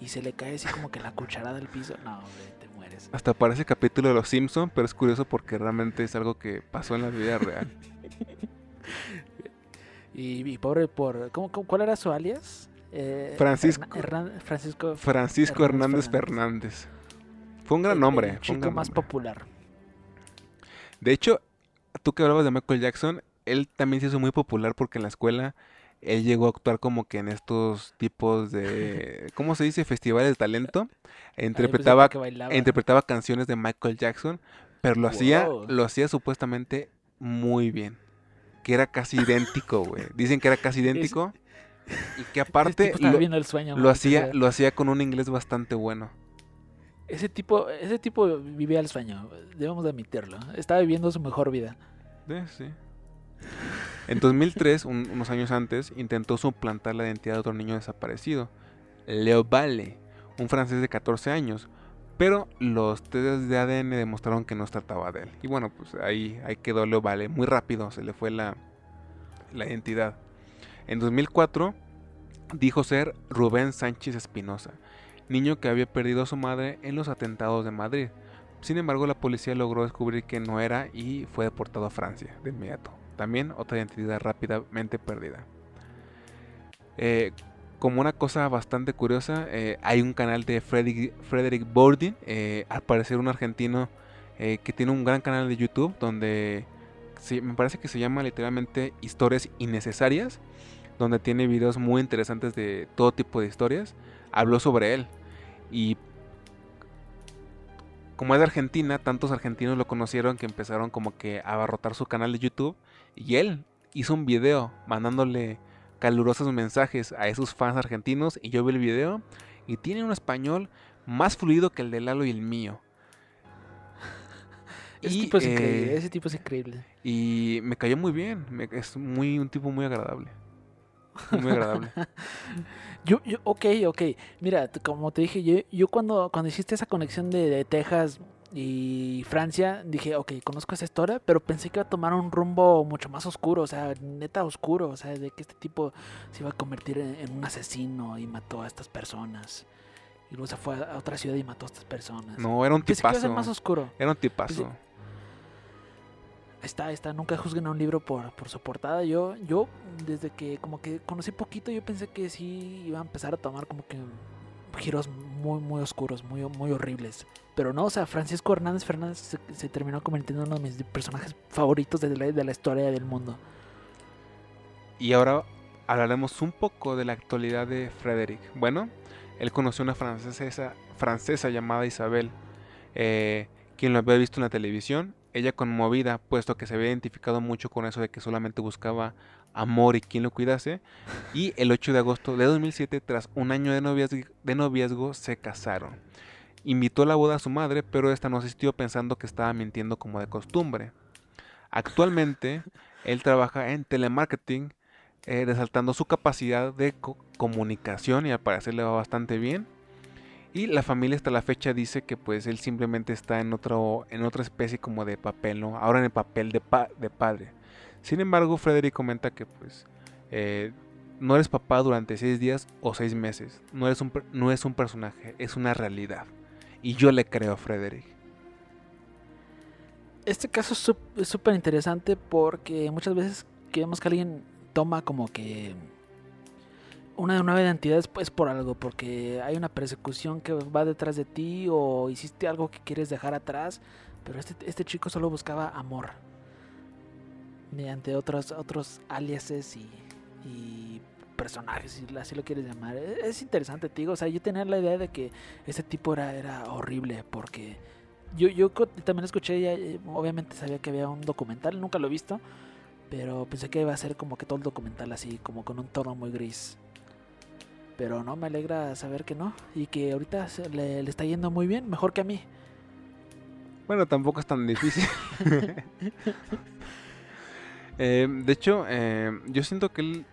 y se le cae así como que la cucharada al piso? No, hombre, te mueres. Hasta parece capítulo de Los Simpson, pero es curioso porque realmente es algo que pasó en la vida real. Y, y pobre por. ¿cómo, cómo- cuál era su alias? Eh, Francisco- Hernan- Francisco. Francisco Hernández Hernández Fernández. Fue un gran el- nombre. El chico gran más nombre. popular. De hecho, tú que hablabas de Michael Jackson, él también se hizo muy popular porque en la escuela él llegó a actuar como que en estos tipos de, ¿cómo se dice? Festivales de talento. E interpretaba, interpretaba canciones de Michael Jackson, pero lo hacía, lo hacía supuestamente muy bien. Que era casi idéntico, güey. Dicen que era casi idéntico. Y que aparte lo, viendo el sueño. lo man, hacía, lo hacía con un inglés bastante bueno. Ese tipo, ese tipo vivía el sueño. Debemos de admitirlo. Estaba viviendo su mejor vida. Eh, sí. En 2003, un- unos años antes, intentó suplantar la identidad de otro niño desaparecido, Leo Valle, un francés de 14 años, pero los test de ADN demostraron que no se trataba de él. Y bueno, pues ahí, ahí quedó Leo Valle, muy rápido se le fue la, la identidad. En 2004, dijo ser Rubén Sánchez Espinosa, niño que había perdido a su madre en los atentados de Madrid. Sin embargo, la policía logró descubrir que no era y fue deportado a Francia de inmediato. También otra identidad rápidamente perdida. Eh, como una cosa bastante curiosa, eh, hay un canal de Frederick, Frederick Bordin, eh, al parecer un argentino que tiene un gran canal de YouTube donde me parece que se llama literalmente Historias Innecesarias, donde tiene videos muy interesantes de todo tipo de historias. Habló sobre él y como es de Argentina, tantos argentinos lo conocieron que empezaron como que a abarrotar su canal de YouTube y él hizo un video mandándole calurosos mensajes a esos fans argentinos y yo vi el video y tiene un español más fluido que el de Lalo y el mío. Ese, Y, tipo es increíble, eh, ese tipo es increíble. Y me cayó muy bien, me- es muy un tipo muy agradable. Muy agradable. Yo, yo, ok, ok. Mira, como te dije, yo, yo cuando, cuando hiciste esa conexión de, de Texas y Francia, dije, ok, conozco esa historia, pero pensé que iba a tomar un rumbo mucho más oscuro, o sea, neta oscuro, o sea, de que este tipo se iba a convertir en, en un asesino y mató a estas personas. Y luego se fue a a otra ciudad y mató a estas personas. No, era un pensé que iba a ser tipazo. más oscuro. Era un tipazo. Pensé- está, está. Nunca juzguen a un libro por, por su portada. Yo, yo, desde que como que conocí poquito, yo pensé que sí iba a empezar a tomar como que giros muy, muy oscuros, muy, muy horribles. Pero no, o sea, Francisco Hernández Fernández se, terminó convirtiendo en uno de mis personajes favoritos de la, historia del mundo. Y ahora hablaremos un poco de la actualidad de Frederick. Bueno, él conoció una francesa, francesa llamada Isabel, eh, quien lo había visto en la televisión. Ella conmovida, puesto que se había identificado mucho con eso de que solamente buscaba amor y quien lo cuidase. Y el 8 de agosto de 2007, tras un año de noviazgo, se casaron. Invitó a la boda a su madre, pero esta no asistió pensando que estaba mintiendo como de costumbre. Actualmente, él trabaja en telemarketing eh, resaltando su capacidad de co- comunicación y al parecer le va bastante bien. Y la familia hasta la fecha dice que pues él simplemente está en otro en otra especie como de papel, ¿no? Ahora en el papel de, pa- de padre. Sin embargo, Frederick comenta que pues eh, no eres papá durante seis días o seis meses. No, eres un, no es un personaje, es una realidad. Y yo le creo a Frederick. Este caso es súper interesante porque muchas veces vemos que alguien toma como que una nueva identidad es pues por algo, porque hay una persecución que va detrás de ti o hiciste algo que quieres dejar atrás, pero este, este chico solo buscaba amor mediante otros, otros aliases y, personajes, si así lo quieres llamar. E- Es interesante, te o sea, yo tenía la idea de que este tipo era, era horrible porque yo, yo también escuché, ya, eh, obviamente sabía que había un documental, nunca lo he visto, pero pensé que iba a ser como que todo el documental así, como con un tono muy gris. Pero no, me alegra saber que no, y que ahorita se- le, le está yendo muy bien, mejor que a mí. Bueno, tampoco es tan difícil. Eh, de hecho, eh, yo siento que él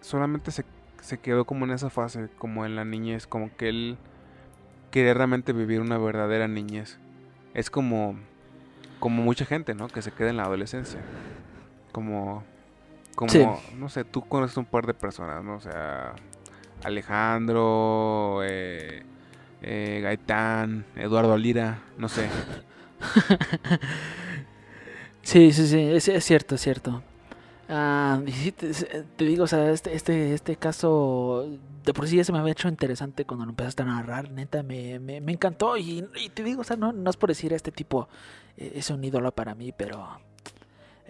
solamente se, se quedó como en esa fase, como en la niñez, como que él quería realmente vivir una verdadera niñez. Es como, como mucha gente, ¿no? Que se queda en la adolescencia. Como, como, Sí. no sé, tú conoces un par de personas, ¿no? O sea, Alejandro, eh, eh, Gaitán, Eduardo Alira, no sé. Sí, sí, sí, es, cierto, es cierto. Ah, te, te digo, o sea, este, este, este caso de por sí ya se me había hecho interesante cuando lo empezaste a narrar, neta, me, me, encantó y, y te digo, o sea, no, no es por decir este tipo eh, es un ídolo para mí, pero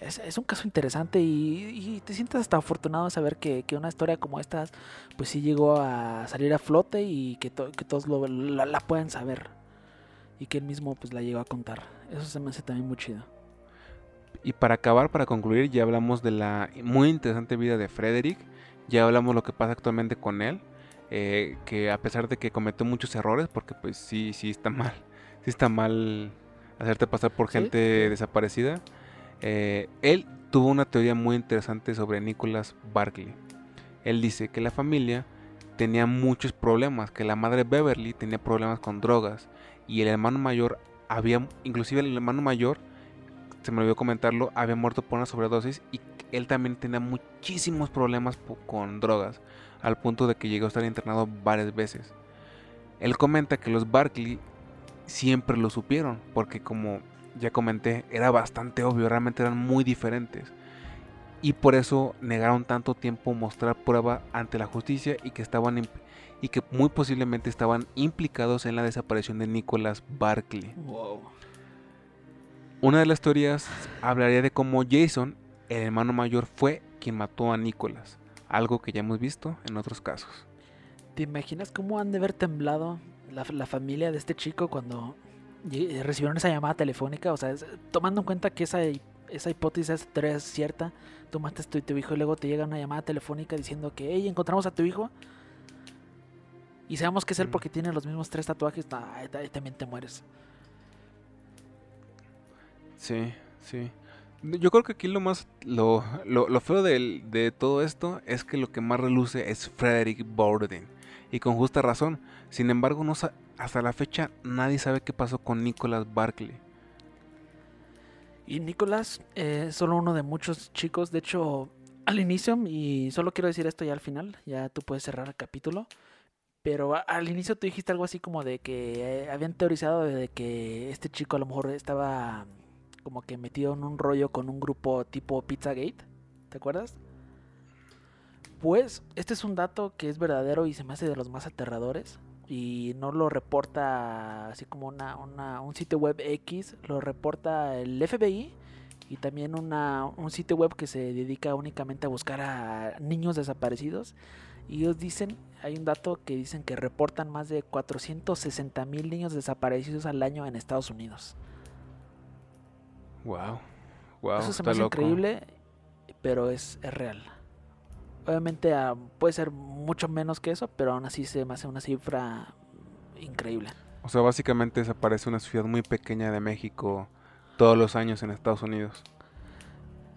es, es un caso interesante y, y te sientes hasta afortunado de saber que, que una historia como esta, pues sí llegó a salir a flote y que, to- que todos lo, la, la pueden saber y que él mismo pues la llegó a contar. Eso se me hace también muy chido. Y para acabar, para concluir, ya hablamos de la muy interesante vida de Frederick, ya hablamos lo que pasa actualmente con él, eh, que a pesar de que cometió muchos errores, porque pues sí, sí está mal, sí está mal hacerte pasar por Sí. gente desaparecida, eh, él tuvo una teoría muy interesante sobre Nicholas Barkley. Él dice que la familia tenía muchos problemas, que la madre Beverly tenía problemas con drogas y el hermano mayor había, inclusive el hermano mayor se me olvidó comentarlo, había muerto por una sobredosis y él también tenía muchísimos problemas con drogas, al punto de que llegó a estar internado varias veces. Él comenta que los Barkley siempre lo supieron, porque como ya comenté, era bastante obvio, realmente eran muy diferentes. y por eso negaron tanto tiempo mostrar prueba ante la justicia y que estaban y que muy posiblemente estaban implicados en la desaparición de Nicholas Barkley. Una de las teorías hablaría de cómo Jason, el hermano mayor, fue quien mató a Nicholas, algo que ya hemos visto en otros casos. ¿Te imaginas cómo han de haber temblado la, familia de este chico cuando recibieron esa llamada telefónica? O sea, tomando en cuenta que esa, esa hipótesis es cierta, tú matas a tu, tu hijo y luego te llega una llamada telefónica diciendo que, hey, encontramos a tu hijo. Y sabemos que es él porque tiene los mismos tres tatuajes, también te mueres. Sí, sí. Yo creo que aquí lo más, lo, lo, feo de, de, todo esto es que lo que más reluce es Frederick Borden. Y con justa razón. Sin embargo, no, hasta la fecha nadie sabe qué pasó con Nicholas Barkley. Y Nicholas es solo uno de muchos chicos. De hecho, al inicio, y solo quiero decir esto ya al final, ya tú puedes cerrar el capítulo. Pero al inicio tú dijiste algo así como de que eh, habían teorizado de que este chico a lo mejor estaba como que metido en un rollo con un grupo tipo Pizzagate. ¿Te acuerdas? Pues este es un dato que es verdadero y se me hace de los más aterradores. Y no lo reporta así como una, un sitio web X, lo reporta el FBI y también una, un sitio web que se dedica únicamente a buscar a niños desaparecidos. Y ellos dicen, hay un dato que dicen que reportan más de 460 mil niños desaparecidos al año en Estados Unidos. Wow, wow. Eso se me hace increíble, pero es, real. Obviamente ah, puede ser mucho menos que eso, pero aún así se me hace una cifra increíble. O sea, básicamente desaparece una ciudad muy pequeña de México todos los años en Estados Unidos.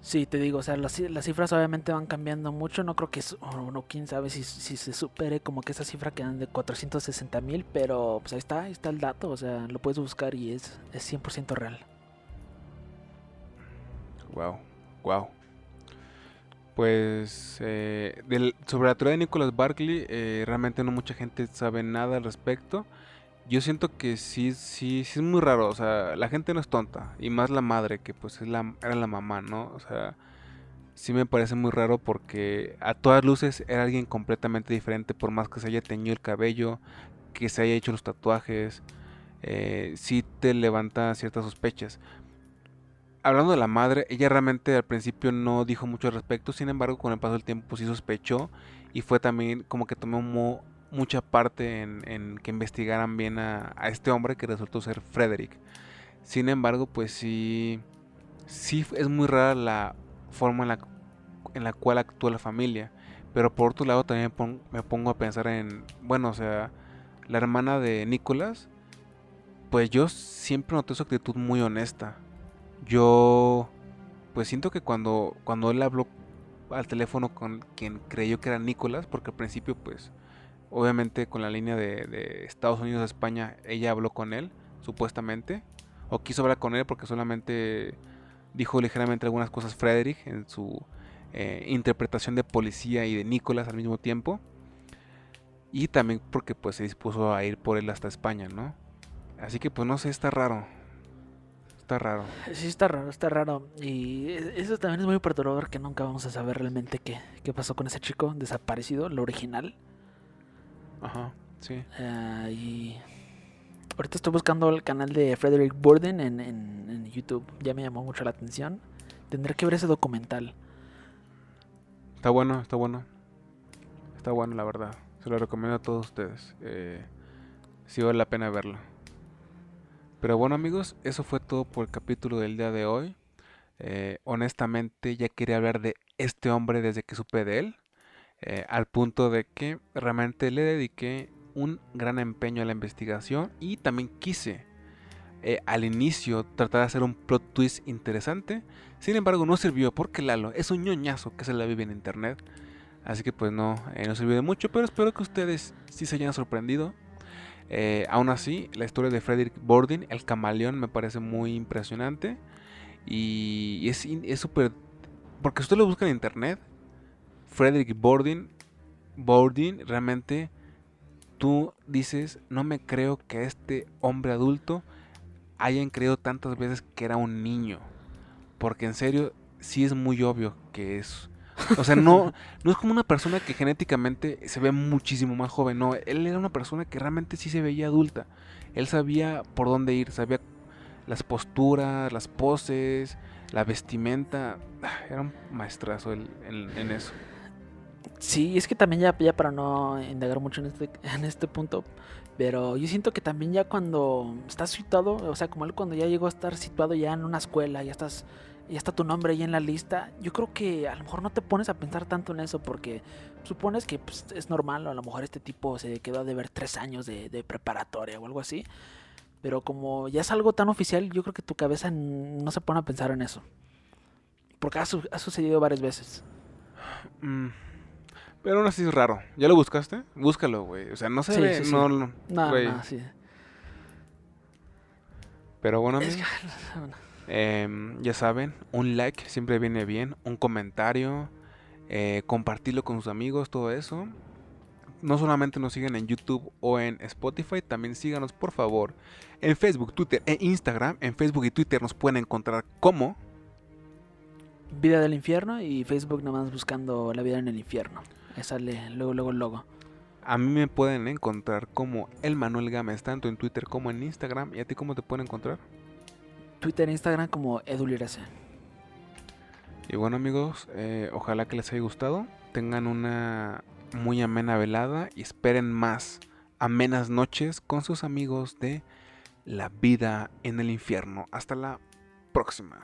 Sí, te digo, o sea, las, cifras obviamente van cambiando mucho. No creo que, es, o quién sabe si, si, se supere como que esa cifra que dan de 460 mil, pero pues ahí está, ahí está el dato, o sea, lo puedes buscar y es, es 100% real. Wow, wow. Pues eh, sobre la teoría de Nicholas Barkley, eh, realmente no mucha gente sabe nada al respecto. Yo siento que sí, sí, sí es muy raro. O sea, la gente no es tonta. Y más la madre, que pues es la, era la mamá, ¿no? O sea, sí me parece muy raro porque a todas luces era alguien completamente diferente. Por más que se haya teñido el cabello, que se haya hecho los tatuajes. Eh, sí te levanta ciertas sospechas hablando de la madre, ella realmente al principio no dijo mucho al respecto, sin embargo con el paso del tiempo sí sospechó y fue también como que tomó mucha parte en, que investigaran bien a, este hombre que resultó ser Frederick. Sin embargo, pues sí, sí es muy rara la forma en la, en la cual actúa la familia. Pero por otro lado también me pongo a pensar en, bueno, o sea, la hermana de Nicolás, pues yo siempre noté su actitud muy honesta yo pues siento que cuando, cuando él habló al teléfono con quien creyó que era Nicolás, porque al principio pues obviamente con la línea de, Estados Unidos a España ella habló con él, supuestamente, o quiso hablar con él porque solamente dijo ligeramente algunas cosas Frederick en su eh, interpretación de policía y de Nicolás al mismo tiempo. Y también porque pues se dispuso a ir por él hasta España, ¿no? Así que pues no sé, está raro. Está raro. Sí, está raro, está raro. Y eso también es muy perturbador que nunca vamos a saber realmente qué, qué pasó con ese chico desaparecido, lo original. Ajá, sí. Ah, y ahorita estoy buscando el canal de Frederick Borden en, en, YouTube. Ya me llamó mucho la atención. Tendré que ver ese documental. Está bueno, está bueno. Está bueno, la verdad. Se lo recomiendo a todos ustedes. Eh, sí vale la pena verlo. Pero bueno amigos, eso fue todo por el capítulo del día de hoy. Eh, honestamente ya quería hablar de este hombre desde que supe de él. Eh, al punto de que realmente le dediqué un gran empeño a la investigación y también quise eh, al inicio tratar de hacer un plot twist interesante. Sin embargo no sirvió porque Lalo es un ñoñazo que se la vive en internet. Así que pues no, no sirvió de mucho, pero espero que ustedes sí se hayan sorprendido. Eh, aún así, la historia de Frederick Bordin, el camaleón, me parece muy impresionante. Y es súper... porque usted lo busca en internet, Frederick Bordin, Bordin, realmente tú dices, no me creo que este hombre adulto hayan creído tantas veces que era un niño. Porque en serio, sí es muy obvio que es... O sea, no, no es como una persona que genéticamente se ve muchísimo más joven, no, él era una persona que realmente sí se veía adulta. Él sabía por dónde ir, sabía las posturas, las poses, la vestimenta. Ah, era un maestrazo en, eso. Sí, es que también ya, ya para no indagar mucho en este, en este punto, pero yo siento que también ya cuando estás situado, o sea, como él cuando ya llegó a estar situado ya en una escuela, ya estás, ya está tu nombre ahí en la lista, yo creo que a lo mejor no te pones a pensar tanto en eso porque supones que pues, es normal, o a lo mejor este tipo se quedó de ver tres años de, de preparatoria o algo así. Pero como ya es algo tan oficial, yo creo que tu cabeza no se pone a pensar en eso. Porque ha, sucedido varias veces. Mm, pero aún así es raro. ¿Ya lo buscaste? Búscalo, güey. O sea, no se ve. No, no, no, sí. Pero bueno, em, ya saben, un like siempre viene bien. Un comentario. Eh, compartirlo con sus amigos, todo eso. No solamente nos siguen en YouTube o en Spotify, también síganos por favor en Facebook, Twitter e Instagram. En Facebook y Twitter nos pueden encontrar como Vida del Infierno y Facebook nada más buscando la vida en el infierno. Ahí sale luego, luego el logo. A mí me pueden encontrar como el Manuel Gámez, tanto en Twitter como en Instagram. ¿Y a ti cómo te pueden encontrar? Twitter e Instagram como Edulirase. Y bueno amigos, eh, ojalá que les haya gustado. Tengan una muy amena velada y esperen más amenas noches con sus amigos de La vida en el infierno. Hasta la próxima.